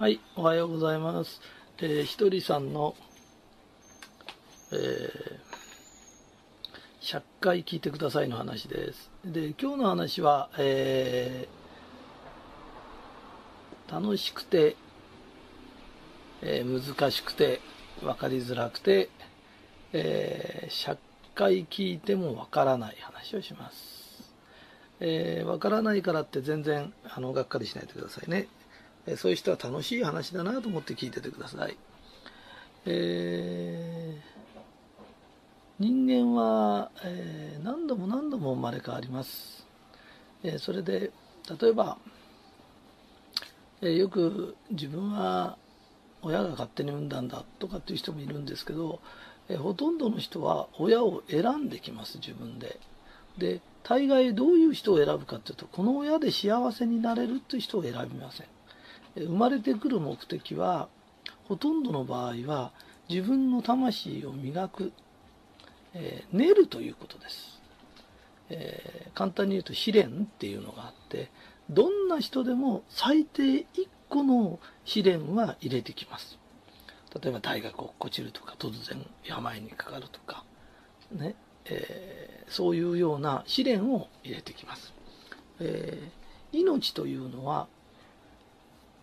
はい、おはようございます。えーひとりさんの、えー100回聞いてくださいの話です。で、今日の話は、えー楽しくて、えー難しくて、わかりづらくて、え100回聞いてもわからない話をします。えーわからないからって全然、あの、がっかりしないでくださいね。えそういう人は楽しい話だなと思って聞いててください。えー人間は、えー何度も何度も生まれ変わります。えーそれで、例えば、えよく自分は親が勝手に産んだんだとかっていう人もいるんですけど、えほとんどの人は親を選んできます、自分で。で、大概どういう人を選ぶかっていうと、この親で幸せになれるっていう人を選びません。生まれてくる目的は、ほとんどの場合は自分の魂を磨く、えー練るということです。えー簡単に言うと試練っていうのがあって、どんな人でも最低1個の試練は入れてきます。例えば大学を落っこちるとか、突然病にかかるとか、ね、えーそういうような試練を入れてきます。えー命というのは、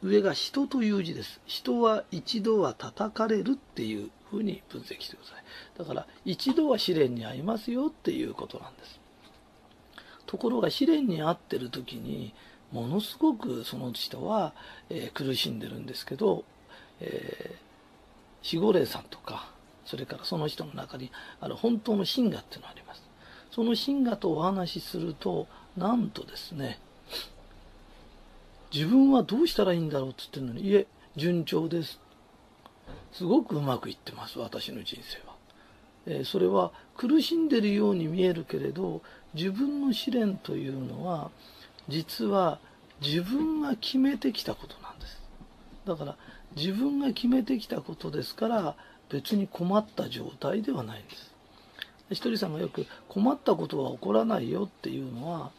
上が人という字です。人は一度は叩かれるっていうふうに分析してください。だから、一度は試練に遭いますよっていうことなんです。ところが試練に遭ってる時に、ものすごくその人は、えー苦しんでるんですけど、えー、守護霊さんとか、それからその人の中にある本当の真我っていうのがあります。その真我とお話しすると、なんとですね、自分はどうしたらいいんだろうって言ってるのに、いえ、順調です。すごくうまくいってます、私の人生は。えーそれは苦しんでるように見えるけれど、自分の試練というのは、実は自分が決めてきたことなんです。だから、自分が決めてきたことですから、別に困った状態ではないんです。ひとりさんがよく困ったことは起こらないよっていうのは、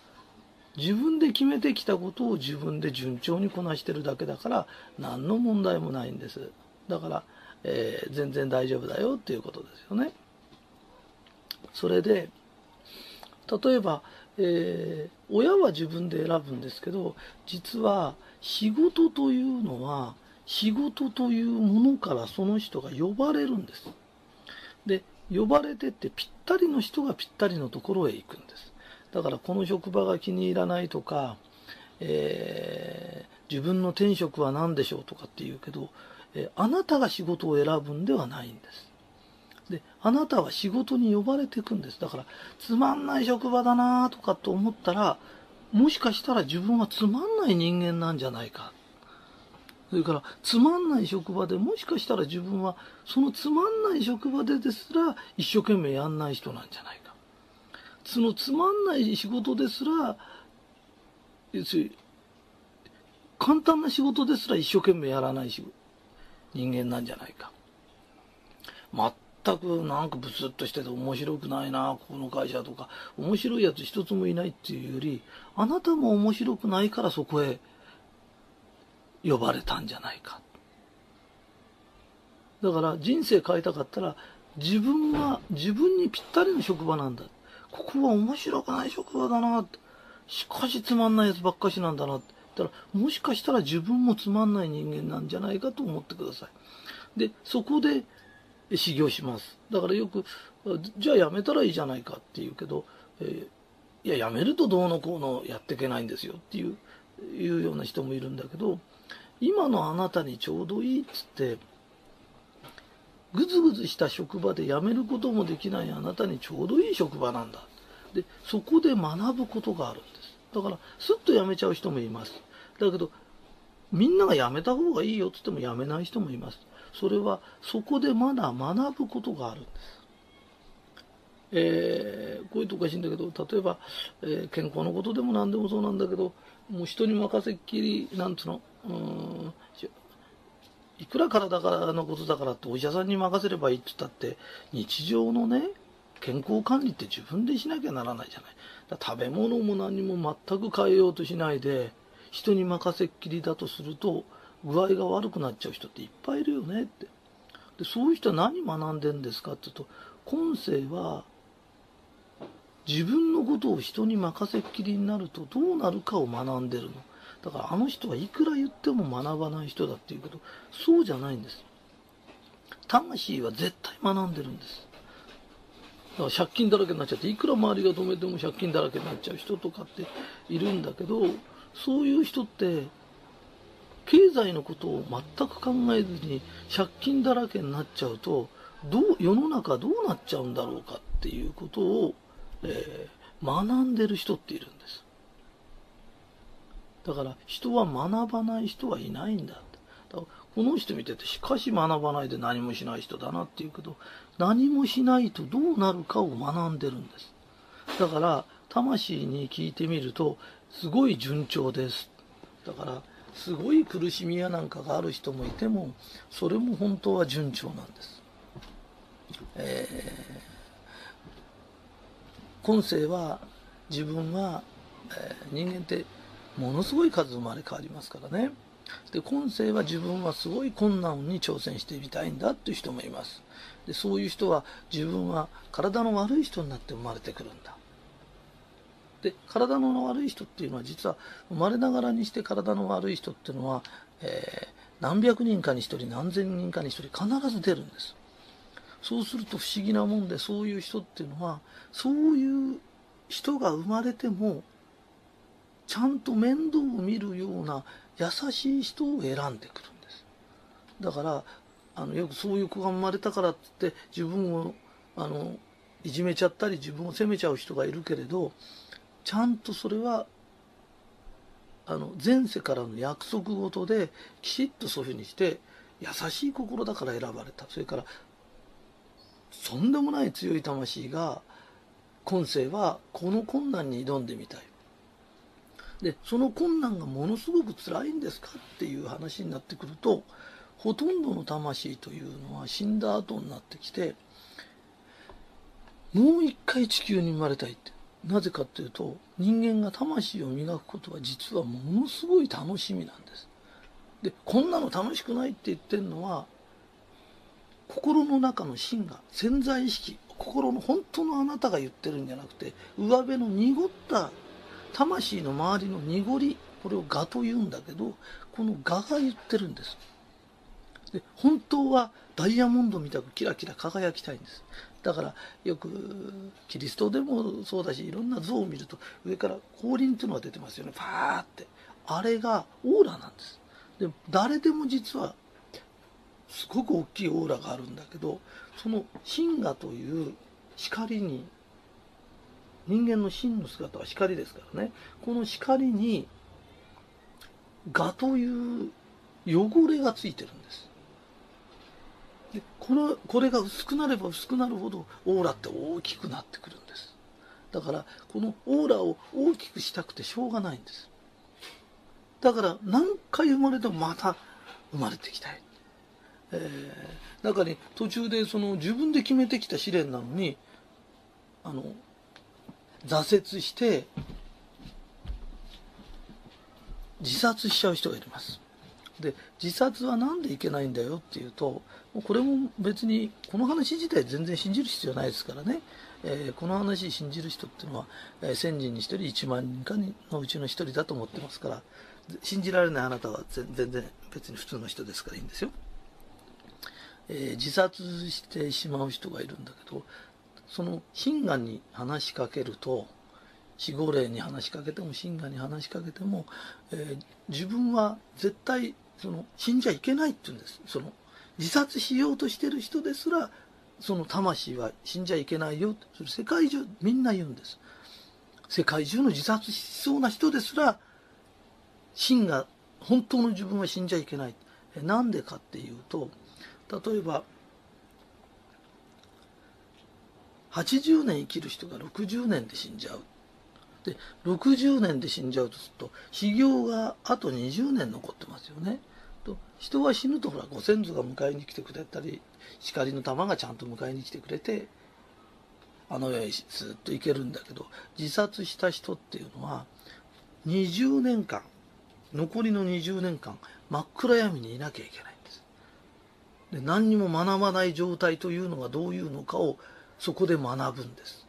自分で決めてきたことを自分で順調にこなしてるだけだから何の問題もないんです。だから、えー全然大丈夫だよっていうことですよね。それで例えば、えー親は自分で選ぶんですけど実は仕事というのは仕事というものからその人が呼ばれるんです。で呼ばれてってぴったりの人がぴったりのところへ行くんです。だからこの職場が気に入らないとか、えー自分の転職は何でしょうとかって言うけど、えーあなたが仕事を選ぶんではないんです。で、あなたは仕事に呼ばれていくんです。だから、つまんない職場だなとかと思ったら、もしかしたら自分はつまんない人間なんじゃないか。それから、つまんない職場でもしかしたら自分は、そのつまんない職場でですら、一生懸命やんない人なんじゃないか。そのつまんない仕事ですら、要するに簡単な仕事ですら一生懸命やらないし人間なんじゃないか。全くなんかブスッとしてて面白くないな、ここの会社とか、面白いやつ一つもいないっていうより、あなたも面白くないからそこへ呼ばれたんじゃないか。だから人生変えたかったら、自分は自分にぴったりの職場なんだ。ここは面白くない職場だな。しかしつまんないやつばっかしなんだなって言ったら、もしかしたら自分もつまんない人間なんじゃないかと思ってください。で、そこで修行します。だからよく、じゃあやめたらいいじゃないかって言うけど、えーいや、やめるとどうのこうのやっていけないんですよっていう、いうような人もいるんだけど、今のあなたにちょうどいいっつって、ぐずぐずした職場で辞めることもできないあなたにちょうどいい職場なんだ。で、そこで学ぶことがあるんです。だから、すっと辞めちゃう人もいます。だけど、みんなが辞めた方がいいよって言っても辞めない人もいます。それは、そこでまだ学ぶことがあるんです。えーこういうとおかしいんだけど、例えば、えー健康のことでも何でもそうなんだけど、もう人に任せっきり、なんつうの、うんいくら体からのことだからってお医者さんに任せればいいって言ったって、日常のね、健康管理って自分でしなきゃならないじゃない。だ食べ物も何も全く変えようとしないで、人に任せっきりだとすると、具合が悪くなっちゃう人っていっぱいいるよねってでそういう人は何学んでんですかって言うと今世は自分のことを人に任せっきりになるとどうなるかを学んでるのだからあの人はいくら言っても学ばない人だっていうけどそうじゃないんです。魂は絶対学んでるんです。だから借金だらけになっちゃっていくら周りが止めても借金だらけになっちゃう人とかっているんだけどそういう人って経済のことを全く考えずに借金だらけになっちゃうとどう世の中どうなっちゃうんだろうかっていうことを、えー、学んでる人っているんです。だから人は学ばない人はいないんだだこの人見ててしかし学ばないで何もしない人だなっていうけど何もしないとどうなるかを学んでるんです。だから魂に聞いてみるとすごい順調です。だからすごい苦しみやなんかがある人もいてもそれも本当は順調なんです、えー、今世は自分は、えー、人間ってものすごい数生まれ変わりますからね。で今世は自分はすごい困難に挑戦してみたいんだっていう人もいます。でそういう人は自分は体の悪い人になって生まれてくるんだ。で体の悪い人っていうのは実は生まれながらにして体の悪い人っていうのは、えー、何百人かに1人何千人かに1人必ず出るんです。そうすると不思議なもんでそういう人っていうのはそういう人が生まれてもちゃんと面倒を見るような優しい人を選んでくるんです。だからあのよくそういう子が生まれたからってって自分をあのいじめちゃったり自分を責めちゃう人がいるけれどちゃんとそれはあの前世からの約束事できちっとそういうふうにして優しい心だから選ばれた。それからとんでもない強い魂が今世はこの困難に挑んでみたい。でその困難がものすごく辛いんですかっていう話になってくるとほとんどの魂というのは死んだ後になってきてもう一回地球に生まれたいってなぜかっていうと人間が魂を磨くことは実はものすごい楽しみなんです。でこんなの楽しくないって言ってるのは心の中の芯が潜在意識心の本当のあなたが言ってるんじゃなくて上辺の濁った魂の周りの濁りこれを我と言うんだけどこの我が言ってるんです。で本当はダイヤモンドみたくキラキラ輝きたいんです。だからよくキリストでもそうだしいろんな像を見ると上から降臨っていうのが出てますよねパーってあれがオーラなんですで誰でも実はすごく大きいオーラがあるんだけどその真我という光に人間の真の姿は光ですからね。この光に我という汚れがついてるんです。でこのこれが薄くなれば薄くなるほどオーラって大きくなってくるんです。だからこのオーラを大きくしたくてしょうがないんです。だから何回生まれてもまた生まれてきたい、えー、中に途中でその自分で決めてきた試練なのにあの挫折して自殺しちゃう人がいます。で自殺は何でいけないんだよっていうとこれも別にこの話自体全然信じる必要ないですからね、えー、この話信じる人っていうのは、えー、1000人に1人1万人かのうちの1人だと思ってますから信じられないあなたは全然別に普通の人ですからいいんですよ、えー、自殺してしまう人がいるんだけどその心眼に話しかけると死後霊に話しかけても心眼に話しかけても、え自分は絶対その死んじゃいけないって言うんです。その自殺しようとしてる人ですらその魂は死んじゃいけないよ。それ世界中みんな言うんです。世界中の自殺しそうな人ですら真が本当の自分は死んじゃいけない。なんでかっていうと例えば80年生きる人が60年で死んじゃうで60年で死んじゃうとすると修行があと20年残ってますよね。と人は死ぬとほらご先祖が迎えに来てくれたり光の玉がちゃんと迎えに来てくれてあの世へずっと行けるんだけど自殺した人っていうのは20年間残りの20年間真っ暗闇にいなきゃいけないんですで何にも学ばない状態というのがどういうのかをそこで学ぶんです。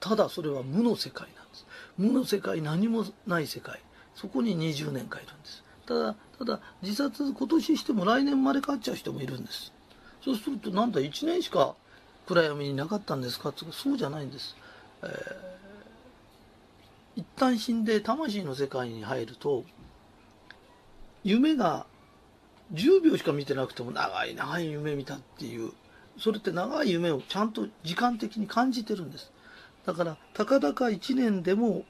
ただそれは無の世界なんです。無の世界何もない世界。そこに20年間いるんです。ただただ自殺今年しても来年生まれ変わっちゃう人もいるんです。そうするとなんだ1年しか暗闇になかったんですか？ってそうじゃないんです、えー、一旦死んで魂の世界に入ると夢が10秒しか見てなくても長い長い夢見たっていうそれって長い夢をちゃんと時間的に感じてるんです。だからたかだか1年でも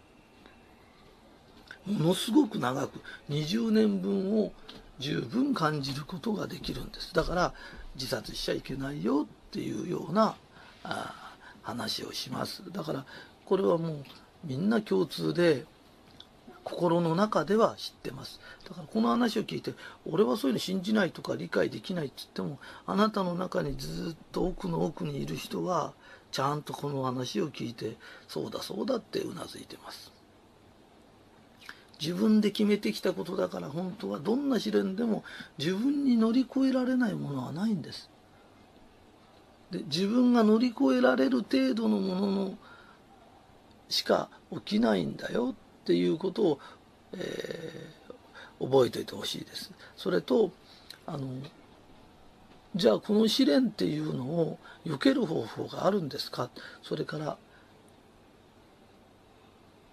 ものすごく長く20年分を十分感じることができるんです。だから自殺しちゃいけないよっていうようなあ話をします。だからこれはもうみんな共通で心の中では知ってます。だからこの話を聞いて俺はそういうの信じないとか理解できないって言ってもあなたの中にずっと奥の奥にいる人はちゃんとこの話を聞いてそうだそうだってうなずいてます。自分で決めてきたことだから本当はどんな試練でも自分に乗り越えられないものはないんです。で自分が乗り越えられる程度のもののしか起きないんだよっていうことを、えー、覚えておいてほしいです。それとあのじゃあこの試練っていうのを避ける方法があるんですか？それから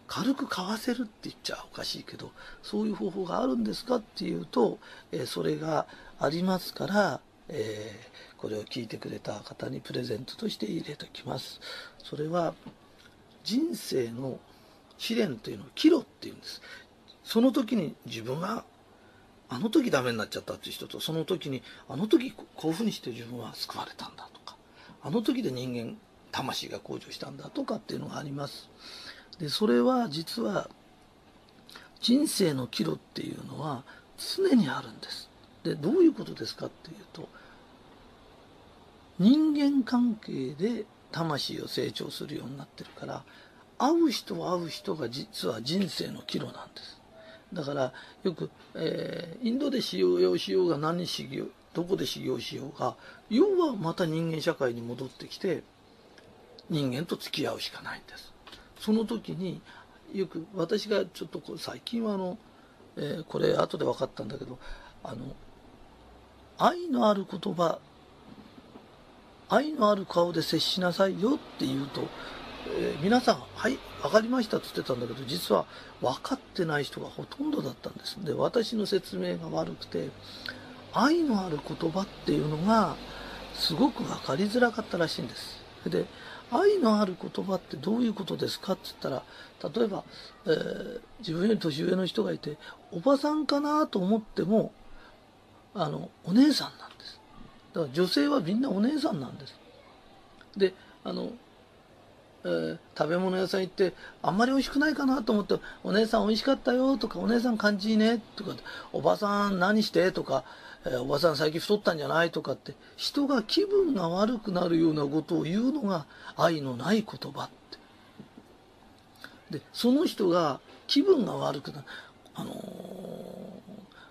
軽く買わせるって言っちゃおかしいけどそういう方法があるんですか？っていうと、えー、それがありますから、えー、これを聞いてくれた方にプレゼントとして入れておきます。それは人生の試練というのを切ろっていうんです。その時に自分があの時ダメになっちゃったっていう人とその時にあの時こういうふうにして自分は救われたんだとかあの時で人間魂が向上したんだとかっていうのがあります。でそれは実は人生の岐路っていうのは常にあるんです。でどういうことですかっていうと人間関係で魂を成長するようになってるから会う人は会う人が実は人生の岐路なんです。だからよく、えー、インドで修行しようが何修行どこで修行しようが要はまた人間社会に戻ってきて人間と付き合うしかないんです。その時によく私がちょっとこう最近はあの、えー、これ後で分かったんだけどあの愛のある言葉愛のある顔で接しなさいよって言うとえー、皆さん、はい、分かりましたって言ってたんだけど、実は分かってない人がほとんどだったんです。で、私の説明が悪くて、愛のある言葉っていうのが、すごく分かりづらかったらしいんです。で、愛のある言葉ってどういうことですかって言ったら、例えば、えー、自分より年上の人がいて、おばさんかなと思っても、あの、お姉さんなんです。だから女性はみんなお姉さんなんです。で、あの、えー、食べ物屋さん行ってあんまり美味しくないかなと思って「お姉さん美味しかったよ」とか「お姉さん感じいいね」とか「おばさん何して?」とか、えー、おばさん最近太ったんじゃない?」とかって人が気分が悪くなるようなことを言うのが愛のない言葉って。でその人が気分が悪くなるあのー、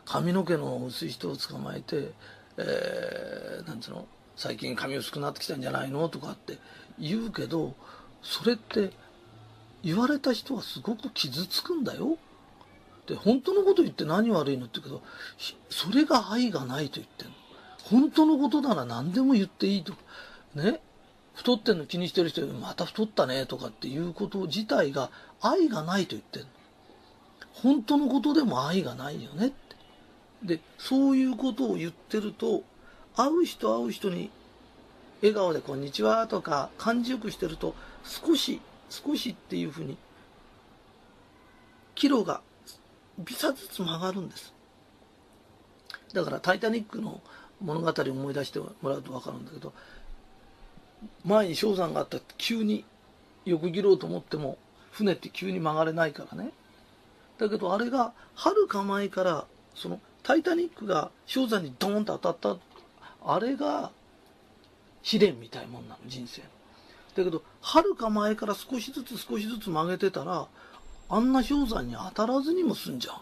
髪の毛の薄い人を捕まえて、えー、なんつうの最近髪薄くなってきたんじゃないのとかって言うけどそれって言われた人はすごく傷つくんだよ？で、本当のこと言って何悪いのって言うけど、それが愛がないと言ってんの。本当のことなら何でも言っていいと。ね？太ってんの気にしてる人よりまた太ったねとかっていうこと自体が愛がないと言ってんの。本当のことでも愛がないよねって。で、そういうことを言ってると、会う人会う人に笑顔でこんにちはとか感じよくしてると少し少しっていうふうにキロが微差ずつ曲がるんです。だから「タイタニック」の物語を思い出してもらうと分かるんだけど前に氷山があったって急に横切ろうと思っても船って急に曲がれないからね。だけどあれがはるか前からその「タイタニック」が氷山にドーンと当たったあれが試練みたいもんなの人生の。だけど、はるか前から少しずつ少しずつ曲げてたら、あんな氷山に当たらずにも済んじゃう。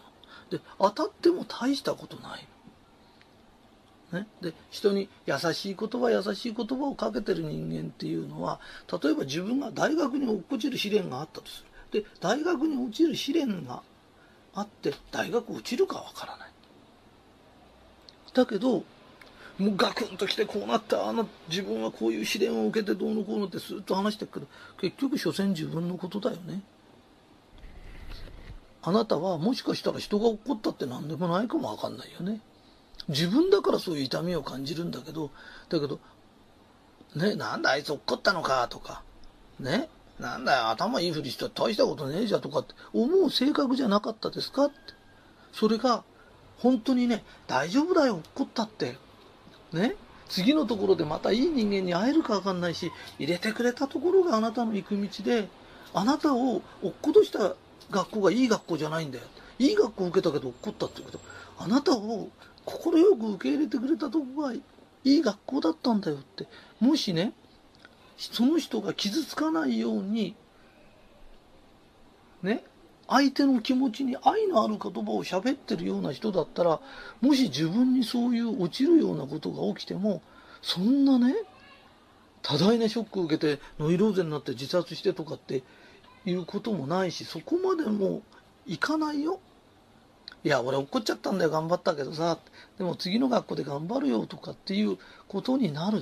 で当たっても大したことないね、で人に優しい言葉優しい言葉をかけてる人間っていうのは例えば自分が大学に落っこちる試練があったとするで大学に落ちる試練があって大学落ちるかわからないだけどもうガクンときてこうなった。あの自分はこういう試練を受けてどうのこうのってずっと話してる。けど結局所詮自分のことだよね。あなたはもしかしたら人が怒ったって何でもないかもわかんないよね。自分だからそういう痛みを感じるんだけどだけどねなんだあいつ怒ったのかとかねなんだよ頭いいふりして大したことねえじゃとかって思う性格じゃなかったですかって。それが本当にね大丈夫だよ怒ったって。ね。次のところでまたいい人間に会えるか分かんないし入れてくれたところがあなたの行く道であなたを落っことした学校がいい学校じゃないんだよ。いい学校受けたけど落っこったって言うけどあなたを快く受け入れてくれたとこがいい学校だったんだよって。もしねその人が傷つかないようにね相手の気持ちに愛のある言葉を喋ってるような人だったらもし自分にそういう落ちるようなことが起きてもそんなね多大なショックを受けてノイローゼになって自殺してとかっていうこともないしそこまでもいかないよ。いや俺怒っちゃったんだよ頑張ったけどさでも次の学校で頑張るよとかっていうことになる。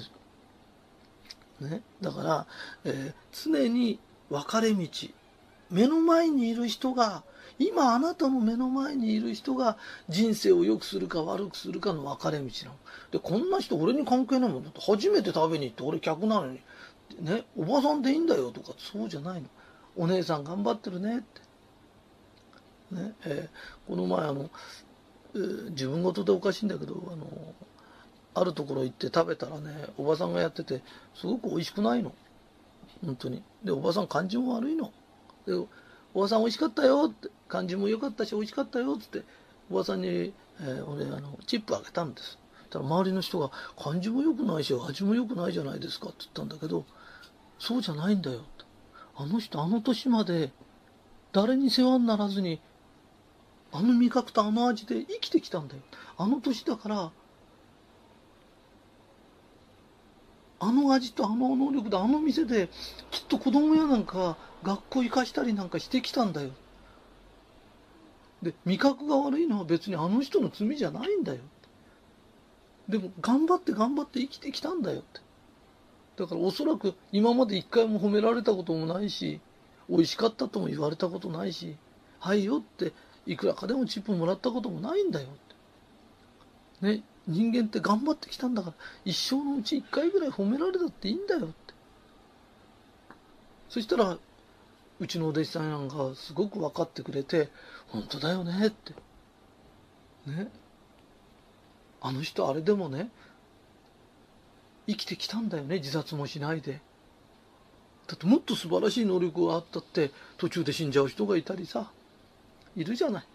ね、だから、えー、常に分かれ道目の前にいる人が今あなたの目の前にいる人が人生を良くするか悪くするかの分かれ道なの。でこんな人俺に関係ないもんだって初めて食べに行って俺客なのにねおばさんでいいんだよとかそうじゃないの。お姉さん頑張ってるねって。ねえー、この前あの、えー、自分事でおかしいんだけどあのあるところ行って食べたらねおばさんがやっててすごく美味しくないの本当にでおばさん感じも悪いのでおばさん美味しかったよって感じも良かったし美味しかったよっつっておばさんに、えー、俺あのチップあげたんです。たら周りの人が「感じも良くないし味も良くないじゃないですか」って言ったんだけど「そうじゃないんだよ」って。あの人あの年まで誰に世話にならずにあの味覚とあの味で生きてきたんだよ。あの年だからあの味とあの能力であの店できっと子供やなんか学校行かしたりなんかしてきたんだよ。で味覚が悪いのは別にあの人の罪じゃないんだよ。でも頑張って頑張って生きてきたんだよって。だからおそらく今まで一回も褒められたこともないし美味しかったとも言われたことないしはいよっていくらかでもチップもらったこともないんだよって。ね人間って頑張ってきたんだから一生のうち一回ぐらい褒められたっていいんだよってそしたらうちのお弟子さんなんかすごく分かってくれて本当だよねって。ね。あの人あれでもね生きてきたんだよね自殺もしないで。だってもっと素晴らしい能力があったって途中で死んじゃう人がいたりさいるじゃない。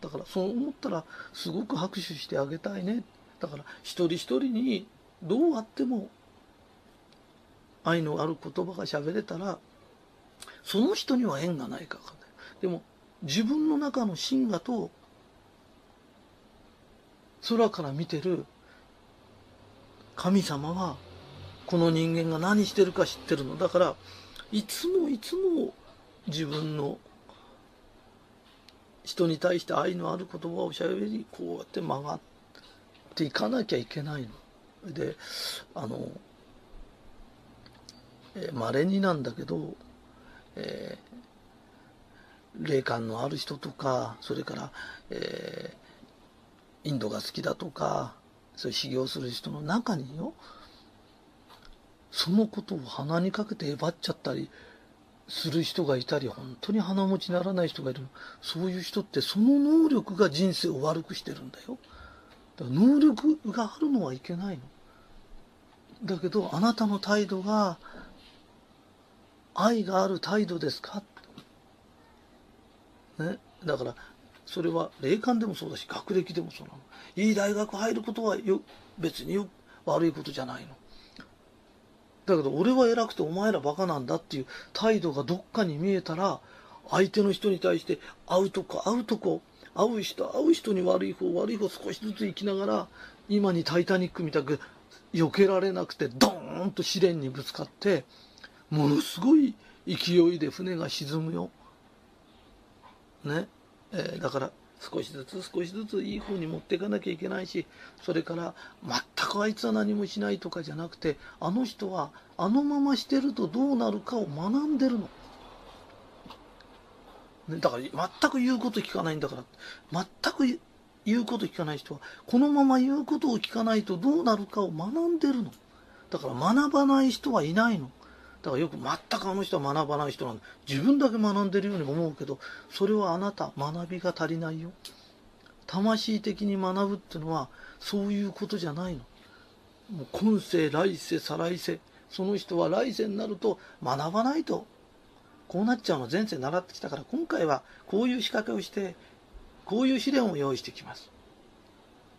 だからそう思ったらすごく拍手してあげたいね。だから一人一人にどうあっても愛のある言葉が喋れたらその人には縁がないかかんないでも自分の中の真我と空から見てる神様はこの人間が何してるか知ってるのだからいつもいつも自分の人に対して愛のある言葉をしゃべりこうやって曲がってっていかなきゃいけないの。であのまれ、になんだけど、えー、霊感のある人とかそれから、えー、インドが好きだとかそういう修行する人の中によそのことを鼻にかけてえばっちゃったりする人がいたり本当に鼻持ちならない人がいるそういう人ってその能力が人生を悪くしてるんだよだから。能力があるのはいけないの。だけどあなたの態度が愛がある態度ですか？ね、だからそれは霊感でもそうだし学歴でもそうなの。いい大学入ることはよ別によ悪いことじゃないの。だけど俺は偉くてお前らバカなんだっていう態度がどっかに見えたら相手の人に対して会うとこ会うとこ会う人会う人に悪い方悪い方少しずつ生きながら今に「タイタニック」みたく避けられなくてドーンと試練にぶつかってものすごい勢いで船が沈むよ。ね、えー、だから少しずつ少しずついい方に持っていかなきゃいけないしそれから全くあいつは何もしないとかじゃなくてあの人はあのまましてるとどうなるかを学んでるの。ね、だから全く言うこと聞かないんだから全く言うこと聞かない人はこのまま言うことを聞かないとどうなるかを学んでるの。だから学ばない人はいないの。だからよく全くあの人は学ばない人なんだ。自分だけ学んでるように思うけど、それはあなた学びが足りないよ。魂的に学ぶっていうのはそういうことじゃないの。もう今世、来世、再来世。その人は来世になると学ばないと。こうなっちゃうの前世習ってきたから今回はこういう仕掛けをしてこういう試練を用意してきます。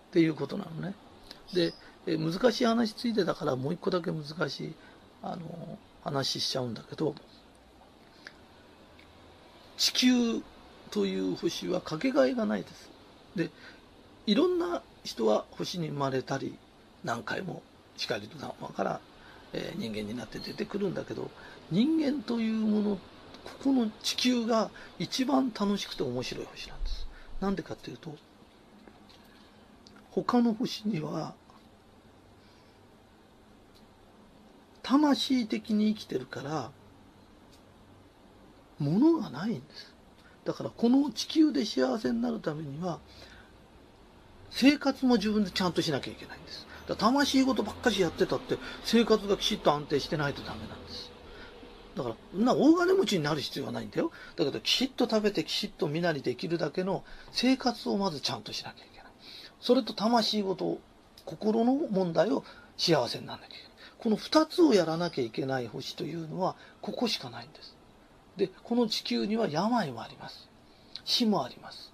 っていうことなのね。で、難しい話ついてだからもう一個だけ難しいあの話しちゃうんだけど地球という星はかけがえがないです。でいろんな人は星に生まれたり何回も光と談話から、えー、人間になって出てくるんだけど人間というものここの地球が一番楽しくて面白い星なんです。なんでかっていうと他の星には魂的に生きてるからものがないんですだからこの地球で幸せになるためには生活も自分でちゃんとしなきゃいけないんですだ魂ごとばっかしやってたって生活がきちっと安定してないとダメなんですだから、な大金持ちになる必要はないんだよ。だけど、きちっと食べて、きちっと皆にできるだけの生活をまずちゃんとしなきゃいけない。それと魂ごと、心の問題を幸せにならなきゃいけない。この2つをやらなきゃいけない星というのはここしかないんです。でこの地球には病もあります。死もあります。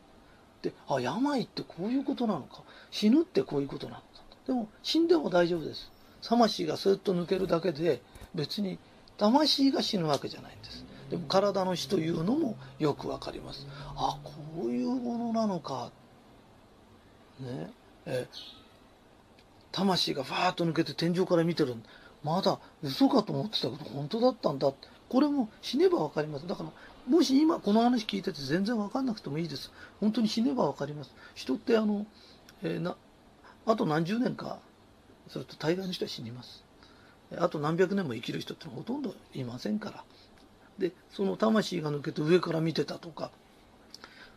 であ病ってこういうことなのか。死ぬってこういうことなのか。でも死んでも大丈夫です。魂がスーッと抜けるだけで別に魂が死ぬわけじゃないんです。でも体の死というのもよくわかります。あこういうものなのか。ね。え魂がファーッと抜けて天井から見てる。まだ嘘かと思ってたけど本当だったんだ。これも死ねば分かります。だからもし今この話聞いてて全然分かんなくてもいいです。本当に死ねば分かります。人ってあの、えー、なあと何十年かすると大概の人は死にます。あと何百年も生きる人ってほとんどいませんから。でその魂が抜けて上から見てたとか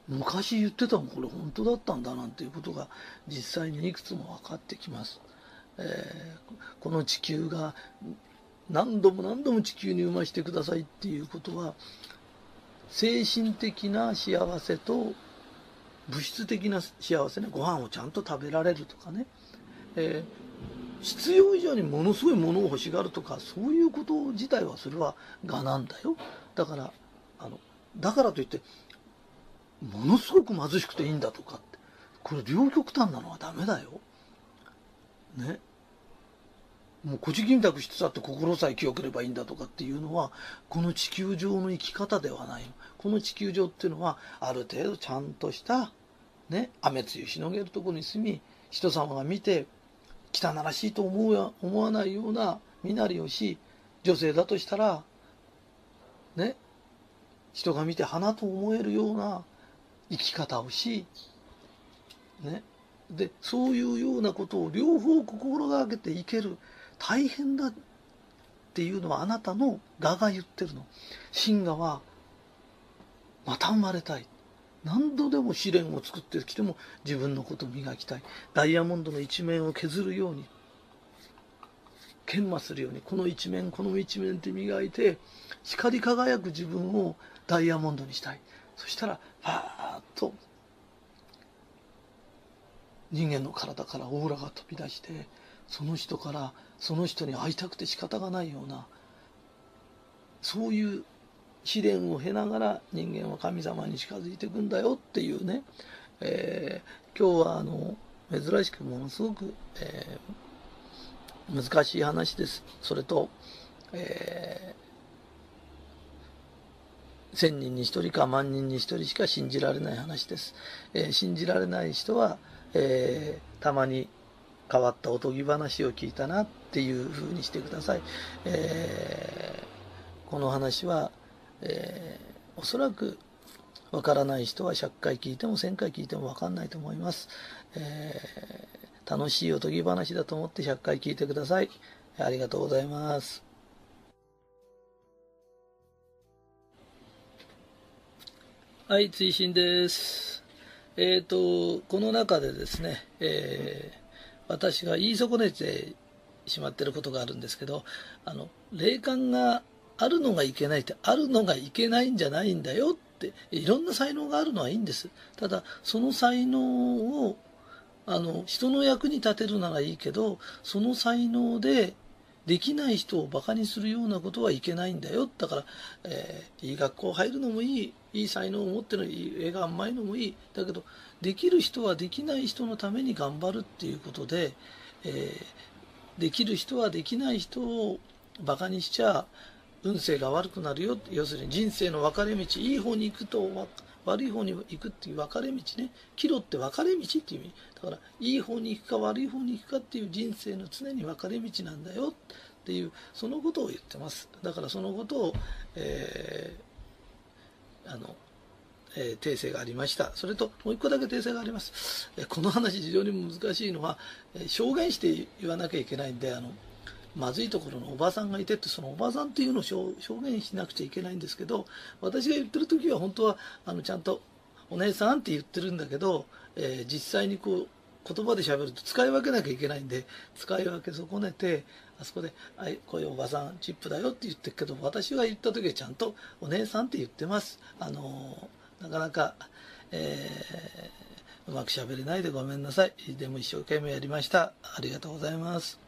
昔言ってたもこれ本当だったんだなんていうことが実際にいくつも分かってきます。えー、この地球が何度も何度も地球に生ましてくださいっていうことは精神的な幸せと物質的な幸せねご飯をちゃんと食べられるとかね、えー、必要以上にものすごいものを欲しがるとかそういうこと自体はそれは我なんだよだからあのだからといってものすごく貧しくていいんだとかってこれ両極端なのはダメだよ。ね。もうじ金託してたって心さえ清ければいいんだとかっていうのはこの地球上の生き方ではないこの地球上っていうのはある程度ちゃんとしたね雨露しのげるところに住み人様が見て汚らしいと思うや思わないような身なりをし女性だとしたらね人が見て花と思えるような生き方をし、ね、でそういうようなことを両方心がけていける大変だっていうのはあなたの我が言ってるの。真我はまた生まれたい。何度でも試練を作ってきても自分のことを磨きたい。ダイヤモンドの一面を削るように、研磨するように、この一面、この一面って磨いて、光り輝く自分をダイヤモンドにしたい。そしたらファーッと人間の体からオーラが飛び出してその人からその人に会いたくて仕方がないようなそういう試練を経ながら人間は神様に近づいていくんだよっていうね、えー、今日はあの珍しくものすごく、えー、難しい話です。それと、えー1000人に1人か万人に1人しか信じられない話です。えー、信じられない人は、えー、たまに変わったおとぎ話を聞いたなっていうふうにしてください。えー、この話は、えー、おそらくわからない人は100回聞いても1000回聞いてもわかんないと思います。えー、楽しいおとぎ話だと思って100回聞いてください。ありがとうございます。はい、追伸です。えっ、ー、と、この中でですね、えー、私が言い損ねてしまってることがあるんですけど、あの、霊感があるのがいけないって、あるのがいけないんじゃないんだよって、いろんな才能があるのはいいんです。ただ、その才能を、あの、人の役に立てるならいいけど、その才能で、できない人をバカにするようなことはいけないんだよ。だから、えー、いい学校入るのもいい、いい才能を持ってるいい絵があんまいのもいい。だけど、できる人はできない人のために頑張るっていうことで、えー、できる人はできない人をバカにしちゃ運勢が悪くなるよ。要するに人生の分かれ道、いい方に行くと悪い方に行くっていう分かれ道ね。岐路って分かれ道っていう意味。だから、いい方に行くか悪い方に行くかっていう人生の常に分かれ道なんだよっていう、そのことを言ってます。だからそのことを、えー、あの、えー、訂正がありました。それと、もう一個だけ訂正があります。えー、この話非常に難しいのは、えー、証言して言わなきゃいけないんで、あの、まずいところのおばさんがいてってそのおばさんっていうのを証言しなくちゃいけないんですけど私が言ってる時は本当はあのちゃんと「お姉さん」って言ってるんだけど、えー、実際にこう言葉で喋ると使い分けなきゃいけないんで使い分け損ねてあそこで「はいこういうおばさんチップだよ」って言ってるけど私が言った時はちゃんと「お姉さん」って言ってます。あのー、なかなか、えー、うまく喋れないでごめんなさい。でも一生懸命やりました。ありがとうございます。